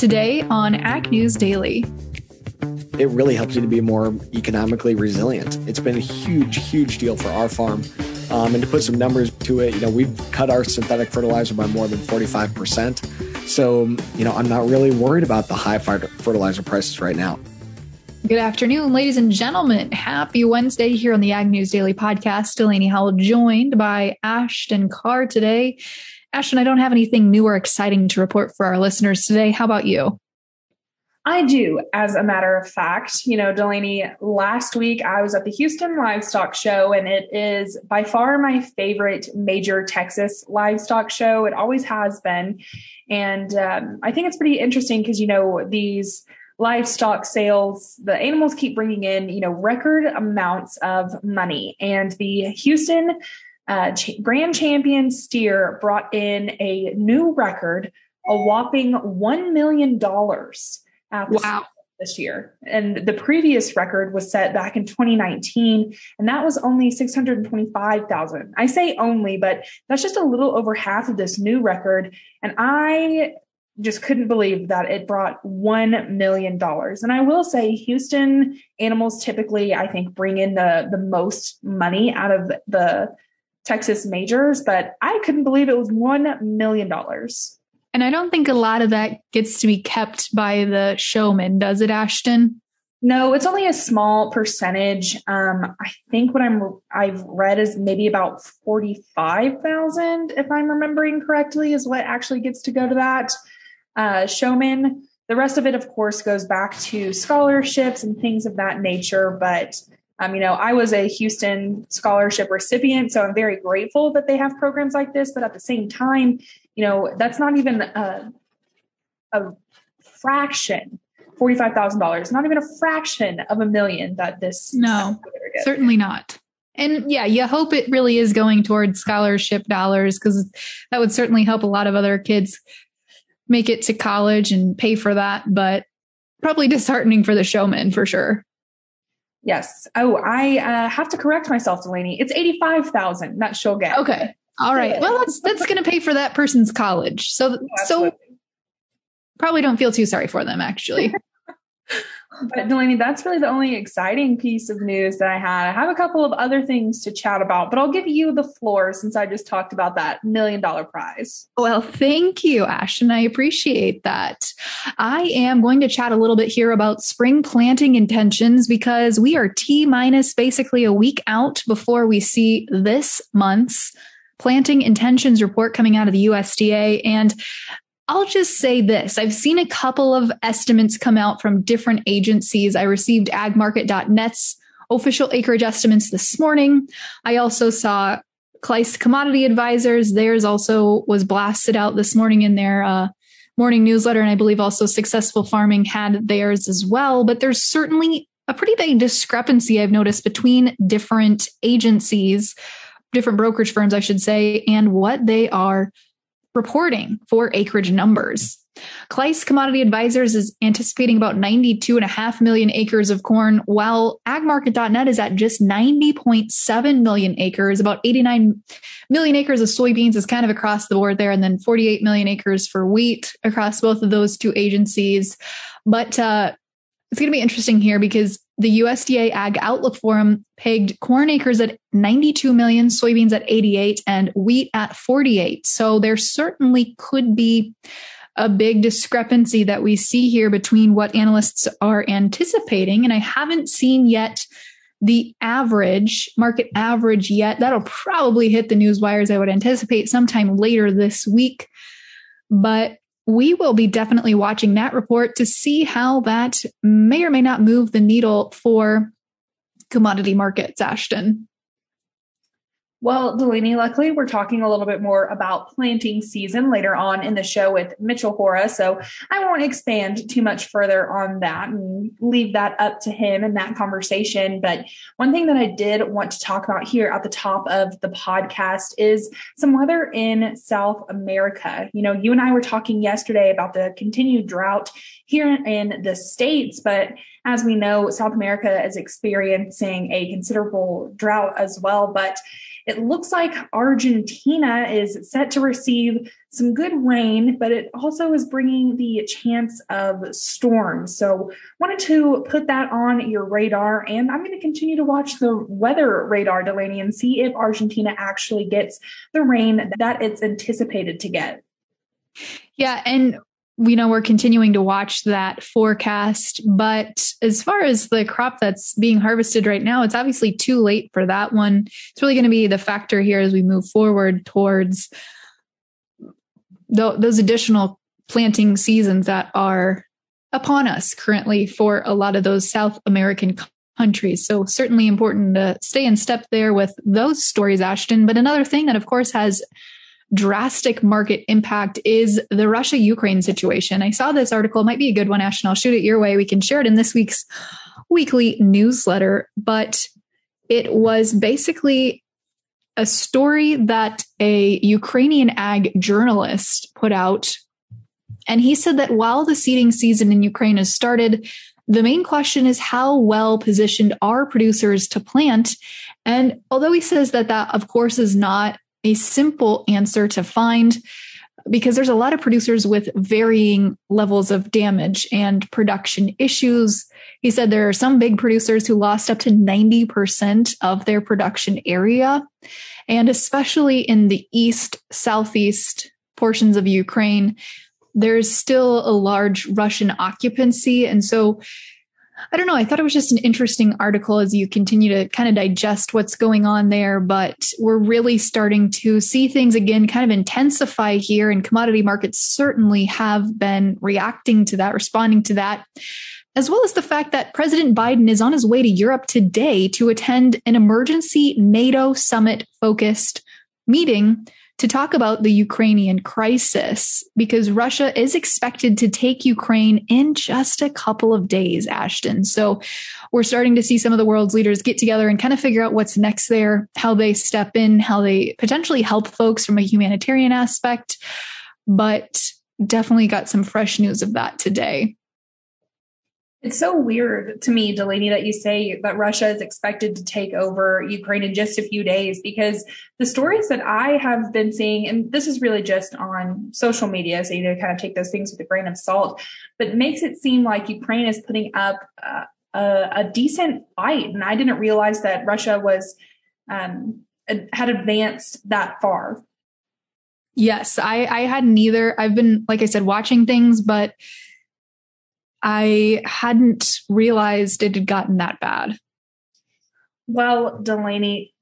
Today on Ag News Daily. It really helps you to be more economically resilient. It's been a huge, huge deal for our farm. Um, and to put some numbers to it, you know, we've cut our synthetic fertilizer by more than 45%. So, you know, I'm not really worried about the high fertilizer prices right now. Good afternoon, ladies and gentlemen. Happy Wednesday here on the Ag News Daily podcast. Delaney Howell joined by Ashton Carr today. Ashton, I don't have anything new or exciting to report for our listeners today. How about you? I do, as a matter of fact. You know, Delaney, last week I was at the Houston Livestock Show, and it is by far my favorite major Texas livestock show. It always has been. And um, I think it's pretty interesting because, you know, these livestock sales, the animals keep bringing in, you know, record amounts of money. And the Houston uh, ch- Grand Champion steer brought in a new record, a whopping $1 million wow. this year. And the previous record was set back in 2019, and that was only 625,000. I say only, but that's just a little over half of this new record. And I just couldn't believe that it brought $1 million. And I will say Houston animals typically, I think, bring in the, the most money out of the Texas majors, but I couldn't believe it was $1 million. And I don't think a lot of that gets to be kept by the showman, does it, Ashton? No, it's only a small percentage. Um, I think what I'm I've read is maybe about forty five thousand, if I'm remembering correctly, is what actually gets to go to that uh, showman. The rest of it, of course, goes back to scholarships and things of that nature. But um, you know, I was a Houston scholarship recipient, so I'm very grateful that they have programs like this. But at the same time, you know, that's not even a, a fraction. Forty-five thousand dollars, not even a fraction of a million that this. No, certainly not. And yeah, you hope it really is going towards scholarship dollars because that would certainly help a lot of other kids make it to college and pay for that. But probably disheartening for the showman for sure. Yes. Oh, I uh, have to correct myself, Delaney. It's eighty-five thousand that she'll get. Okay. All right. Well, that's that's going to pay for that person's college. So so probably don't feel too sorry for them, actually. But Delaney, that's really the only exciting piece of news that I had. I have a couple of other things to chat about, but I'll give you the floor since I just talked about that million dollar prize. Well, thank you, Ashton. I appreciate that. I am going to chat a little bit here about spring planting intentions because we are T minus basically a week out before we see this month's planting intentions report coming out of the USDA. And I'll just say this. I've seen a couple of estimates come out from different agencies. I received agmarket.net's official acreage estimates this morning. I also saw Kleist Commodity Advisors. Theirs also was blasted out this morning in their uh, morning newsletter. And I believe also Successful Farming had theirs as well. But there's certainly a pretty big discrepancy I've noticed between different agencies, different brokerage firms, I should say, and what they are reporting for acreage numbers. Kleist Commodity Advisors is anticipating about 92.5 million acres of corn, while agmarket.net is at just 90.7 million acres. About 89 million acres of soybeans is kind of across the board there, and then 48 million acres for wheat across both of those two agencies. But uh, it's going to be interesting here because the USDA Ag Outlook Forum pegged corn acres at 92 million, soybeans at 88, and wheat at 48. So there certainly could be a big discrepancy that we see here between what analysts are anticipating. And I haven't seen yet the average, market average yet. That'll probably hit the news wires, I would anticipate, sometime later this week. But we will be definitely watching that report to see how that may or may not move the needle for commodity markets, Ashton. Well, Delaney, luckily we're talking a little bit more about planting season later on in the show with Mitchell Hora. So I won't expand too much further on that and leave that up to him in that conversation. But one thing that I did want to talk about here at the top of the podcast is some weather in South America. You know, you and I were talking yesterday about the continued drought here in the States, but as we know, South America is experiencing a considerable drought as well. But it looks like Argentina is set to receive some good rain, but it also is bringing the chance of storms. So, wanted to put that on your radar, and I'm going to continue to watch the weather radar, Delaney, and see if Argentina actually gets the rain that it's anticipated to get. Yeah, and we know we're continuing to watch that forecast. But as far as the crop that's being harvested right now, it's obviously too late for that one. It's really going to be the factor here as we move forward towards th- those additional planting seasons that are upon us currently for a lot of those South American countries. So certainly important to stay in step there with those stories, Ashton. But another thing that of course has drastic market impact is the Russia Ukraine situation. I saw this article, it might be a good one, Ashton. I'll shoot it your way. We can share it in this week's weekly newsletter. But it was basically a story that a Ukrainian ag journalist put out. And he said that while the seeding season in Ukraine has started, the main question is how well positioned are producers to plant? And although he says that that, of course, is not a simple answer to find because there's a lot of producers with varying levels of damage and production issues. He said there are some big producers who lost up to 90% of their production area. And especially in the east, southeast portions of Ukraine, there's still a large Russian occupancy. And so I don't know. I thought it was just an interesting article as you continue to kind of digest what's going on there. But we're really starting to see things again kind of intensify here, and commodity markets certainly have been reacting to that, responding to that. As well as the fact that President Biden is on his way to Europe today to attend an emergency NATO summit focused meeting to talk about the Ukrainian crisis because Russia is expected to take Ukraine in just a couple of days, Ashton. So we're starting to see some of the world's leaders get together and kind of figure out what's next there, how they step in, how they potentially help folks from a humanitarian aspect. But definitely got some fresh news of that today. It's so weird to me, Delaney, that you say that Russia is expected to take over Ukraine in just a few days because the stories that I have been seeing, and this is really just on social media, so you know, kind of take those things with a grain of salt, but makes it seem like Ukraine is putting up uh, a, a, decent fight. And I didn't realize that Russia was um, had advanced that far. Yes, I, I had neither. I've been, like I said, watching things, but I hadn't realized it had gotten that bad. Well, Delaney,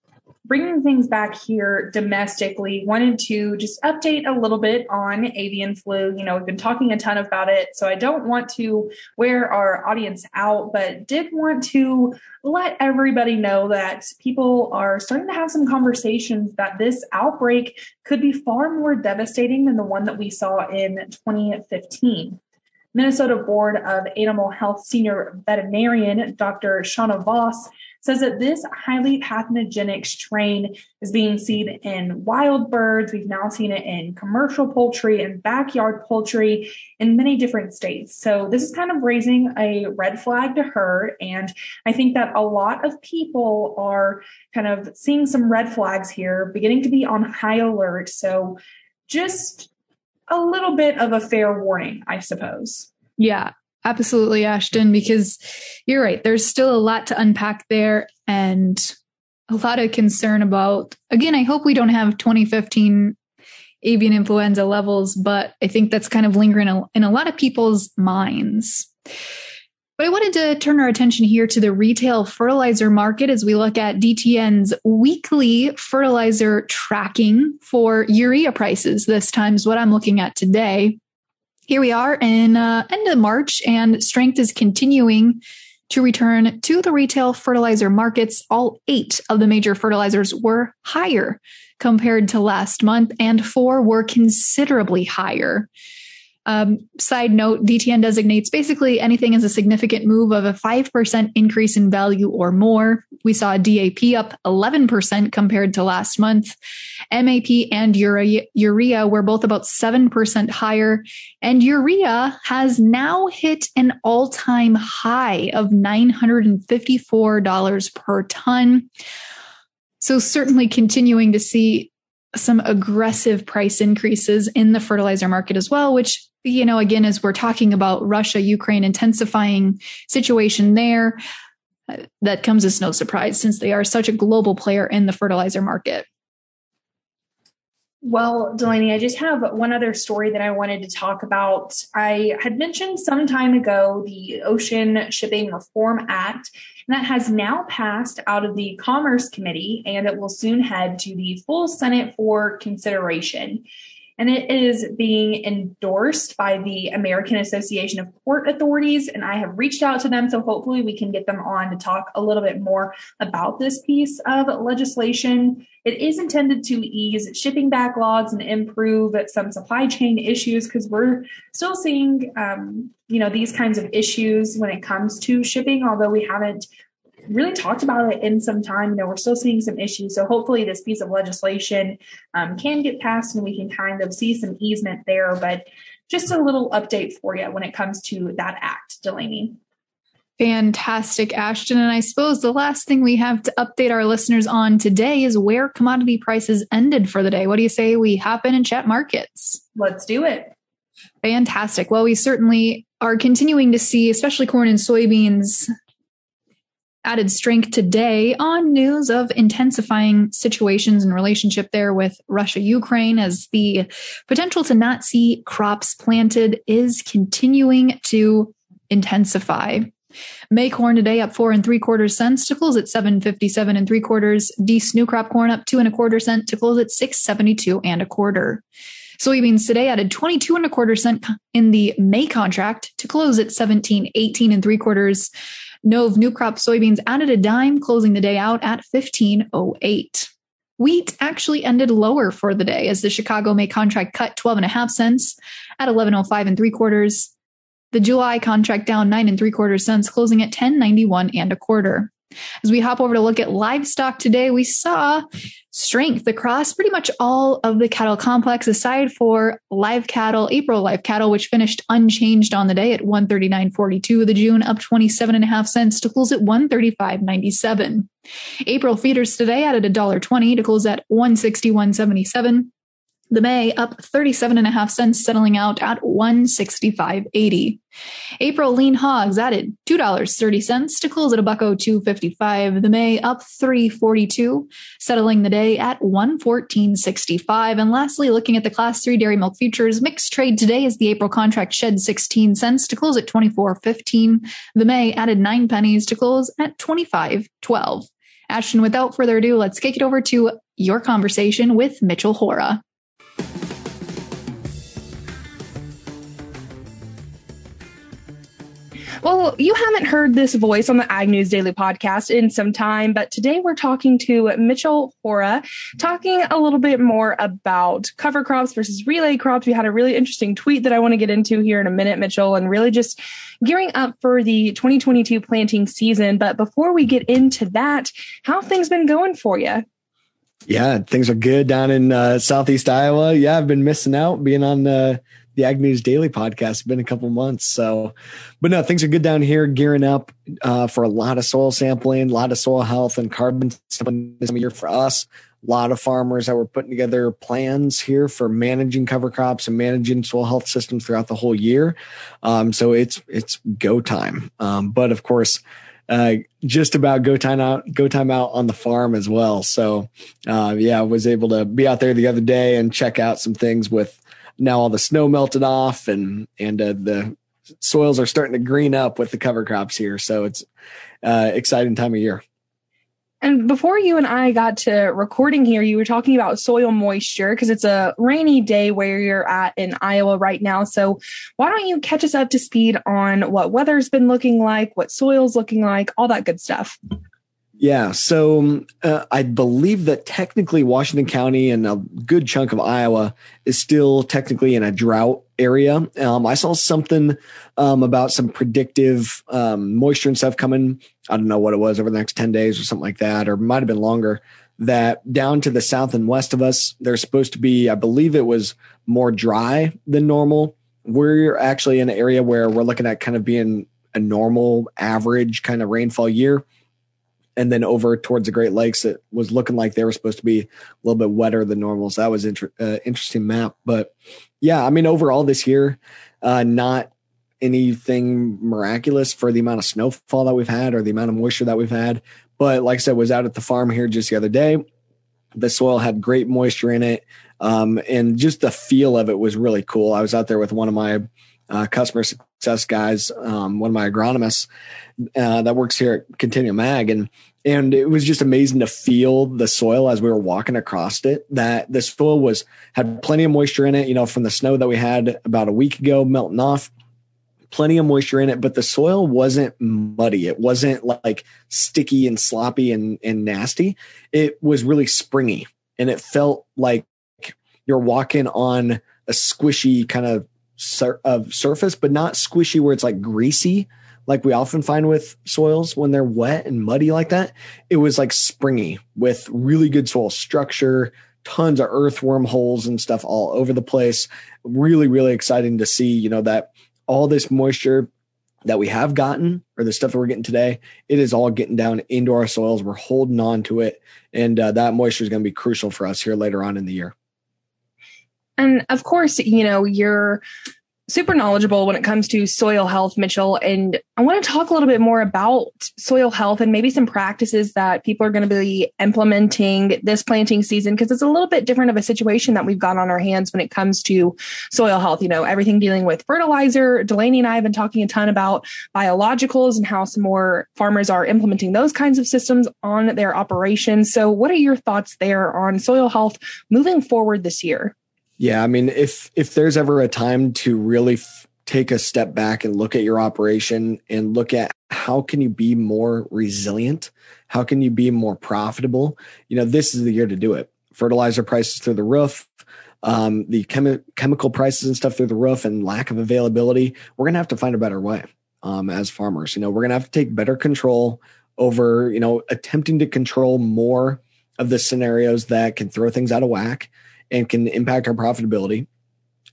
bringing things back here domestically, wanted to just update a little bit on avian flu. You know, we've been talking a ton about it, so I don't want to wear our audience out, but did want to let everybody know that people are starting to have some conversations that this outbreak could be far more devastating than the one that we saw in 2015. Minnesota Board of Animal Health Senior Veterinarian Dr. Shauna Voss says that this highly pathogenic strain is being seen in wild birds. We've now seen it in commercial poultry and backyard poultry in many different states. So this is kind of raising a red flag to her. And I think that a lot of people are kind of seeing some red flags here, beginning to be on high alert. So just a little bit of a fair warning, I suppose. Yeah, absolutely, Ashton, because you're right. There's still a lot to unpack there and a lot of concern about, again, I hope we don't have 2015 avian influenza levels, but I think that's kind of lingering in a lot of people's minds. But I wanted to turn our attention here to the retail fertilizer market as we look at DTN's weekly fertilizer tracking for urea prices. This time is what I'm looking at today. Here we are in uh, end of March, and strength is continuing to return to the retail fertilizer markets. All eight of the major fertilizers were higher compared to last month, and four were considerably higher. Um, side note, DTN designates basically anything as a significant move of a 5% increase in value or more. We saw DAP up 11% compared to last month. MAP and urea, urea were both about 7% higher. And urea has now hit an all time high of $954 per ton. So, certainly continuing to see some aggressive price increases in the fertilizer market as well, which, you know, again, as we're talking about Russia, Ukraine intensifying situation there, uh, that comes as no surprise since they are such a global player in the fertilizer market. Well, Delaney, I just have one other story that I wanted to talk about. I had mentioned some time ago the Ocean Shipping Reform Act, and that has now passed out of the Commerce Committee and it will soon head to the full Senate for consideration and it is being endorsed by the American Association of Port Authorities. And I have reached out to them, so hopefully we can get them on to talk a little bit more about this piece of legislation. It is intended to ease shipping backlogs and improve some supply chain issues because we're still seeing, um, you know, these kinds of issues when it comes to shipping, although we haven't really talked about it in some time. You know, we're still seeing some issues. So hopefully this piece of legislation um, can get passed and we can kind of see some easement there. But just a little update for you when it comes to that act, Delaney. Fantastic, Ashton. And I suppose the last thing we have to update our listeners on today is where commodity prices ended for the day. What do you say we hop in and chat markets? Let's do it. Fantastic. Well, we certainly are continuing to see, especially corn and soybeans, added strength today on news of intensifying situations and relationship there with Russia Ukraine as the potential to not see crops planted is continuing to intensify. May corn today up four and three quarters cents to close at 757 and three quarters. Dees new crop corn up two and a quarter cent to close at 672 and a quarter. Soybeans today added 22 and a quarter cent in the May contract to close at 17, 18 and three quarters. Nove new crop soybeans added a dime, closing the day out at 1508. Wheat actually ended lower for the day as the Chicago May contract cut 12 and a half cents at 1105 and three quarters. The July contract down nine and three quarters cents, closing at 1091 and a quarter. As we hop over to look at livestock today, we saw strength across pretty much all of the cattle complex, aside for live cattle, April live cattle, which finished unchanged on the day at 139.42. The June up 27 and a half cents to close at 135.97. April feeders today added $1.20 to close at 161.77. The May up 37 and a half cents, settling out at 165.80. April lean hogs added $2.30 to close at a bucko 255. The May up 342, settling the day at 114.65. And lastly, looking at the class 3 dairy milk futures mixed trade today as the April contract shed 16 cents to close at 24.15. The May added 9 pennies to close at 25.12. Ashton, without further ado, let's kick it over to your conversation with Mitchell Hora. Well, you haven't heard this voice on the Ag News Daily podcast in some time, but today we're talking to Mitchell Hora, talking a little bit more about cover crops versus relay crops. We had a really interesting tweet that I want to get into here in a minute, Mitchell, and really just gearing up for the 2022 planting season. But before we get into that, how things been going for you? Yeah, things are good down in uh, Southeast Iowa. Yeah, I've been missing out being on uh, the Ag News Daily podcast. It's been a couple months. So, but no, things are good down here, gearing up uh, for a lot of soil sampling, a lot of soil health and carbon sampling this year for us. A lot of farmers that were putting together plans here for managing cover crops and managing soil health systems throughout the whole year. Um, so it's it's go time. Um, but of course, uh, just about go time out, go time out on the farm as well. So, uh, yeah, I was able to be out there the other day and check out some things with now all the snow melted off and and uh, the soils are starting to green up with the cover crops here. So it's uh, exciting time of year. And before you and I got to recording here, you were talking about soil moisture because it's a rainy day where you're at in Iowa right now. So why don't you catch us up to speed on what weather's been looking like, what soil's looking like, all that good stuff? Yeah. So uh, I believe that technically Washington County and a good chunk of Iowa is still technically in a drought area. Um, I saw something um, about some predictive um, moisture and stuff coming. I don't know what it was over the next 10 days or something like that, or might have been longer. That down to the south and west of us, there's supposed to be, I believe it was more dry than normal. We're actually in an area where we're looking at kind of being a normal average kind of rainfall year and then over towards the Great Lakes, it was looking like they were supposed to be a little bit wetter than normal. So that was inter- uh, interesting map. But yeah, I mean, overall this year, uh, not anything miraculous for the amount of snowfall that we've had or the amount of moisture that we've had. But like I said, was out at the farm here just the other day. The soil had great moisture in it. Um, and just the feel of it was really cool. I was out there with one of my uh, customer success guys, um, one of my agronomists uh, that works here at Continuum Ag, and and it was just amazing to feel the soil as we were walking across it. That the soil was had plenty of moisture in it, you know, from the snow that we had about a week ago melting off. Plenty of moisture in it, but the soil wasn't muddy. It wasn't like sticky and sloppy and, and nasty. It was really springy and it felt like you're walking on a squishy kind of sur- of surface, but not squishy where it's like greasy, like we often find with soils when they're wet and muddy like that. It was like springy with really good soil structure, tons of earthworm holes and stuff all over the place. Really, really exciting to see, you know, that all this moisture that we have gotten or the stuff that we're getting today, it is all getting down into our soils. We're holding on to it. And uh, that moisture is going to be crucial for us here later on in the year. And of course, you know, you're super knowledgeable when it comes to soil health, Mitchell. And I want to talk a little bit more about soil health and maybe some practices that people are going to be implementing this planting season because it's a little bit different of a situation that we've got on our hands when it comes to soil health. You know, everything dealing with fertilizer. Delaney and I have been talking a ton about biologicals and how some more farmers are implementing those kinds of systems on their operations. So, what are your thoughts there on soil health moving forward this year? Yeah, I mean, if if there's ever a time to really f- take a step back and look at your operation and look at how can you be more resilient, how can you be more profitable, you know, this is the year to do it. Fertilizer prices through the roof, um, the chemi- chemical prices and stuff through the roof, and lack of availability. We're gonna have to find a better way um, as farmers. You know, we're gonna have to take better control over, you know, attempting to control more of the scenarios that can throw things out of whack and can impact our profitability.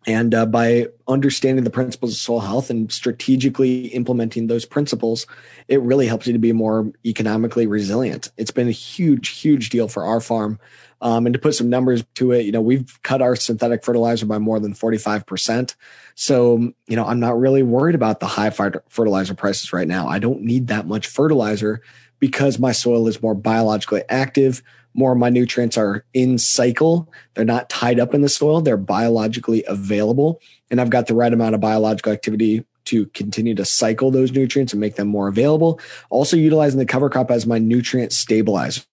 And uh, by understanding the principles of soil health and strategically implementing those principles, it really helps you to be more economically resilient. It's been a huge, huge deal for our farm. Um, and to put some numbers to it, you know, we've cut our synthetic fertilizer by more than 45%. So, you know, I'm not really worried about the high fertilizer prices right now. I don't need that much fertilizer because my soil is more biologically active, more of my nutrients are in cycle. They're not tied up in the soil. They're biologically available. And I've got the right amount of biological activity to continue to cycle those nutrients and make them more available. Also utilizing the cover crop as my nutrient stabilizer.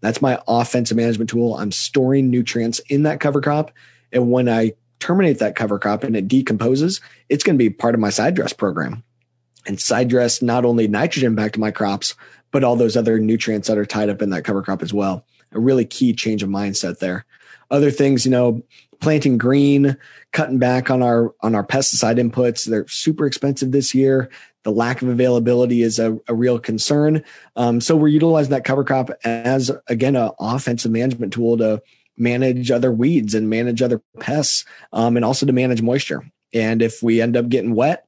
That's my offensive management tool. I'm storing nutrients in that cover crop. And when I terminate that cover crop and it decomposes, it's going to be part of my side dress program. And side dress not only nitrogen back to my crops, but all those other nutrients that are tied up in that cover crop as well a really key change of mindset there. Other things, you know, planting green, cutting back on our on our pesticide inputs. They're super expensive this year. The lack of availability is a, a real concern. Um, so we're utilizing that cover crop as again an offensive management tool to manage other weeds and manage other pests, um, and also to manage moisture. And if we end up getting wet,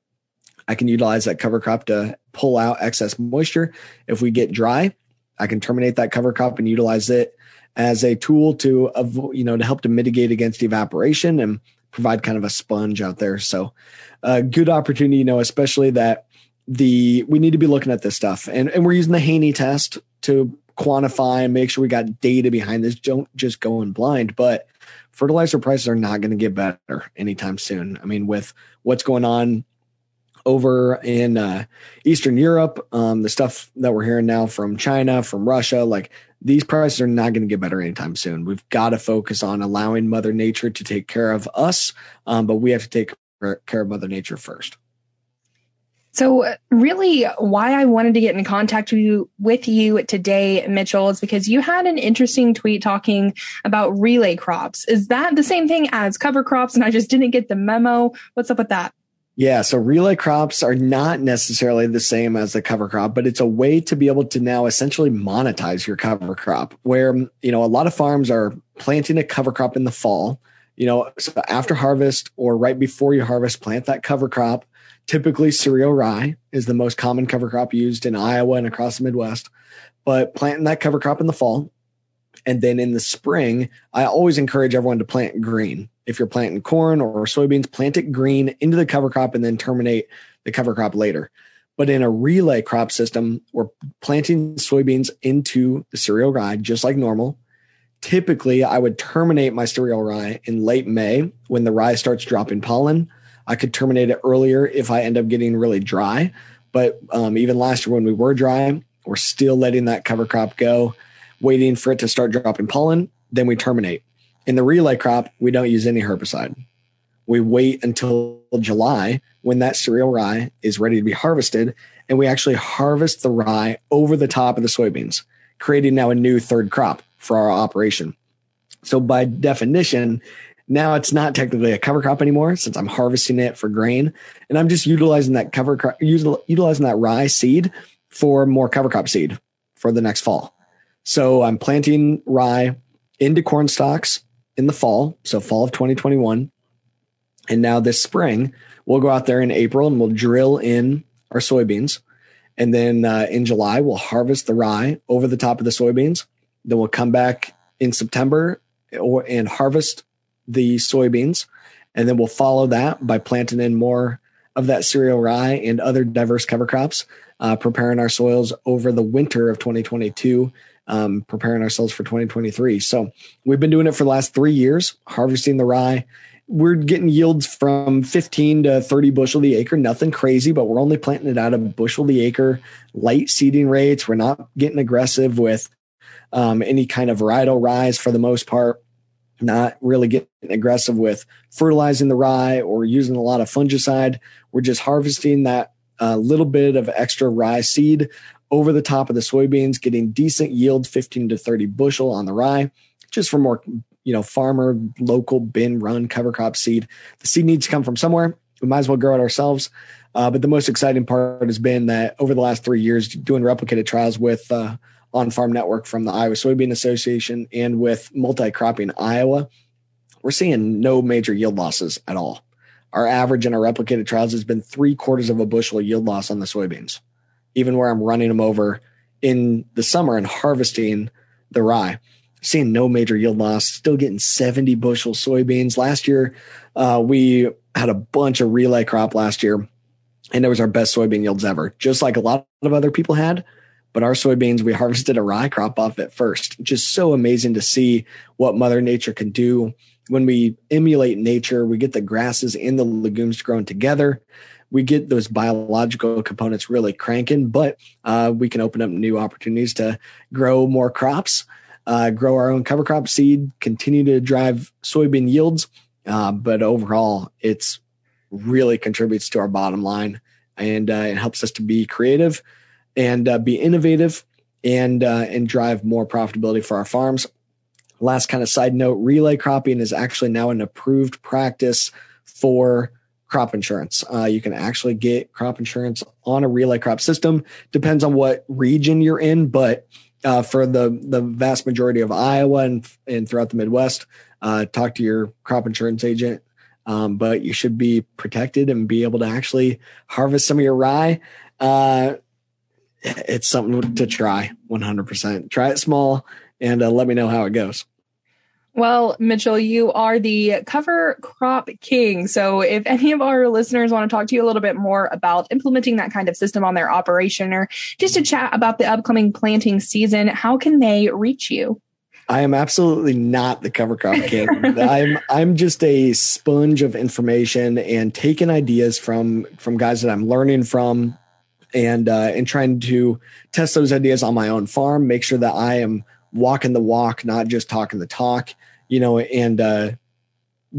I can utilize that cover crop to pull out excess moisture. If we get dry, I can terminate that cover crop and utilize it as a tool to avoid, you know, to help to mitigate against evaporation and provide kind of a sponge out there. So a good opportunity, you know, especially that the, we need to be looking at this stuff and, and we're using the Haney test to quantify and make sure we got data behind this. Don't just go in blind, but fertilizer prices are not going to get better anytime soon. I mean, with what's going on over in uh, Eastern Europe, um, the stuff that we're hearing now from China, from Russia, like these prices are not going to get better anytime soon. We've got to focus on allowing Mother Nature to take care of us, um, but we have to take care of Mother Nature first. So, really, why I wanted to get in contact with you, with you today, Mitchell, is because you had an interesting tweet talking about relay crops. Is that the same thing as cover crops? And I just didn't get the memo. What's up with that? Yeah, so relay crops are not necessarily the same as the cover crop, but it's a way to be able to now essentially monetize your cover crop where, you know, a lot of farms are planting a cover crop in the fall, you know, so after harvest or right before you harvest, plant that cover crop. Typically, cereal rye is the most common cover crop used in Iowa and across the Midwest. But planting that cover crop in the fall, and then in the spring, I always encourage everyone to plant green. If you're planting corn or soybeans, plant it green into the cover crop and then terminate the cover crop later. But in a relay crop system, we're planting soybeans into the cereal rye just like normal. Typically, I would terminate my cereal rye in late May when the rye starts dropping pollen. I could terminate it earlier if I end up getting really dry. But um, even last year when we were dry, we're still letting that cover crop go, waiting for it to start dropping pollen. Then we terminate. In the relay crop, we don't use any herbicide. We wait until July when that cereal rye is ready to be harvested, and we actually harvest the rye over the top of the soybeans, creating now a new third crop for our operation. So by definition, now it's not technically a cover crop anymore since I'm harvesting it for grain, and I'm just utilizing that cover crop, utilizing that rye seed for more cover crop seed for the next fall. So I'm planting rye into corn stalks in the fall, so fall of 2021. And now this spring, we'll go out there in April and we'll drill in our soybeans. And then uh, in July, we'll harvest the rye over the top of the soybeans. Then we'll come back in September or, and harvest the soybeans. And then we'll follow that by planting in more of that cereal rye and other diverse cover crops, uh, preparing our soils over the winter of 2022 um, preparing ourselves for 2023. So we've been doing it for the last three years, harvesting the rye. We're getting yields from 15 to 30 bushel the acre, nothing crazy, but we're only planting it out of bushel the acre, light seeding rates. We're not getting aggressive with um, any kind of varietal ryes for the most part, not really getting aggressive with fertilizing the rye or using a lot of fungicide. We're just harvesting that uh, little bit of extra rye seed over the top of the soybeans, getting decent yield, 15 to 30 bushel on the rye, just for more, you know, farmer, local bin run cover crop seed. The seed needs to come from somewhere. We might as well grow it ourselves. Uh, but the most exciting part has been that over the last three years, doing replicated trials with uh, On Farm Network from the Iowa Soybean Association and with multi cropping Iowa, we're seeing no major yield losses at all. Our average in our replicated trials has been three quarters of a bushel yield loss on the soybeans even where I'm running them over in the summer and harvesting the rye. Seeing no major yield loss, still getting 70 bushel soybeans. Last year, uh, we had a bunch of relay crop last year, and it was our best soybean yields ever, just like a lot of other people had. But our soybeans, we harvested a rye crop off at first. Just so amazing to see what Mother Nature can do when we emulate nature. We get the grasses and the legumes growing together we get those biological components really cranking, but uh, we can open up new opportunities to grow more crops, uh, grow our own cover crop seed, continue to drive soybean yields. Uh, but overall, it's really contributes to our bottom line and uh, it helps us to be creative and uh, be innovative and uh, and drive more profitability for our farms. Last kind of side note: relay cropping is actually now an approved practice for crop insurance. Uh, you can actually get crop insurance on a relay crop system. Depends on what region you're in, but uh, for the the vast majority of Iowa and and throughout the Midwest, uh, talk to your crop insurance agent. Um, but you should be protected and be able to actually harvest some of your rye. Uh, it's something to try 100%. Try it small and uh, let me know how it goes. Well, Mitchell, you are the cover crop king. So if any of our listeners want to talk to you a little bit more about implementing that kind of system on their operation or just to chat about the upcoming planting season, how can they reach you? I am absolutely not the cover crop king. I'm I'm just a sponge of information and taking ideas from from guys that I'm learning from and uh, and trying to test those ideas on my own farm, make sure that I am walking the walk, not just talking the talk you know, and uh,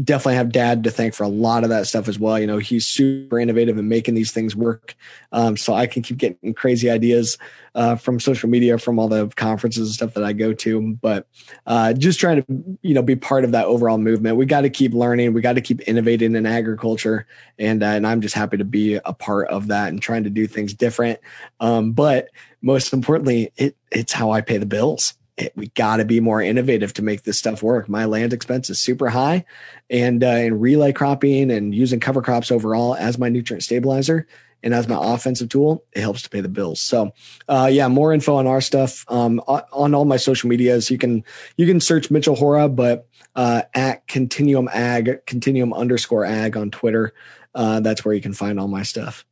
definitely have dad to thank for a lot of that stuff as well. You know, he's super innovative in making these things work. Um, so I can keep getting crazy ideas uh, from social media, from all the conferences and stuff that I go to. But uh, just trying to, you know, be part of that overall movement. We got to keep learning. We got to keep innovating in agriculture, and uh, and I'm just happy to be a part of that and trying to do things different. Um, but most importantly, it it's how I pay the bills we got to be more innovative to make this stuff work. My land expense is super high, and uh, in relay cropping and using cover crops overall as my nutrient stabilizer and as my offensive tool, it helps to pay the bills. So, uh, yeah, more info on our stuff um, on all my social medias. You can you can search Mitchell Hora, but uh, at Continuum Ag, Continuum underscore Ag on Twitter. Uh, that's where you can find all my stuff.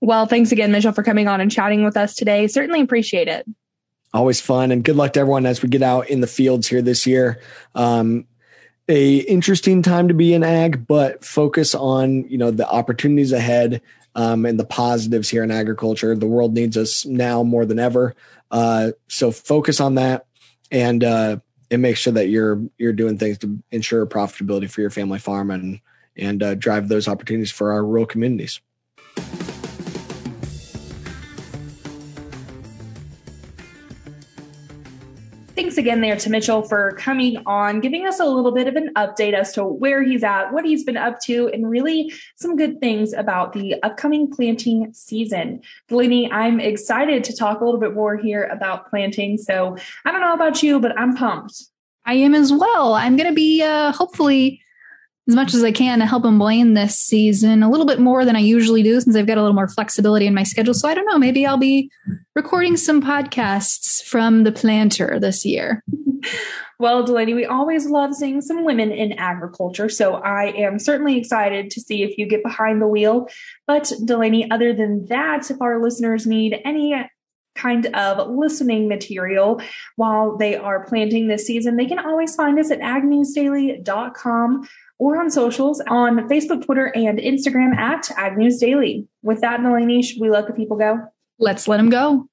Well, thanks again, Mitchell, for coming on and chatting with us today. Certainly appreciate it. Always fun, and good luck to everyone as we get out in the fields here this year. Um, a interesting time to be in ag, but focus on you know the opportunities ahead um, and the positives here in agriculture. The world needs us now more than ever. Uh, so focus on that and uh, and make sure that you're you're doing things to ensure profitability for your family farm and and uh, drive those opportunities for our rural communities. Thanks again there to Mitchell for coming on, giving us a little bit of an update as to where he's at, what he's been up to, and really some good things about the upcoming planting season. Delaney, I'm excited to talk a little bit more here about planting. So I don't know about you, but I'm pumped. I am as well. I'm going to be uh, hopefully as much as I can to help him Blaine this season, a little bit more than I usually do since I've got a little more flexibility in my schedule. So I don't know, maybe I'll be recording some podcasts from the planter this year. Well, Delaney, we always love seeing some women in agriculture. So I am certainly excited to see if you get behind the wheel. But Delaney, other than that, if our listeners need any kind of listening material while they are planting this season, they can always find us at agnewsdaily.com or on socials on Facebook, Twitter, and Instagram at Ag News Daily. With that, Delaney, should we let the people go? Let's let them go.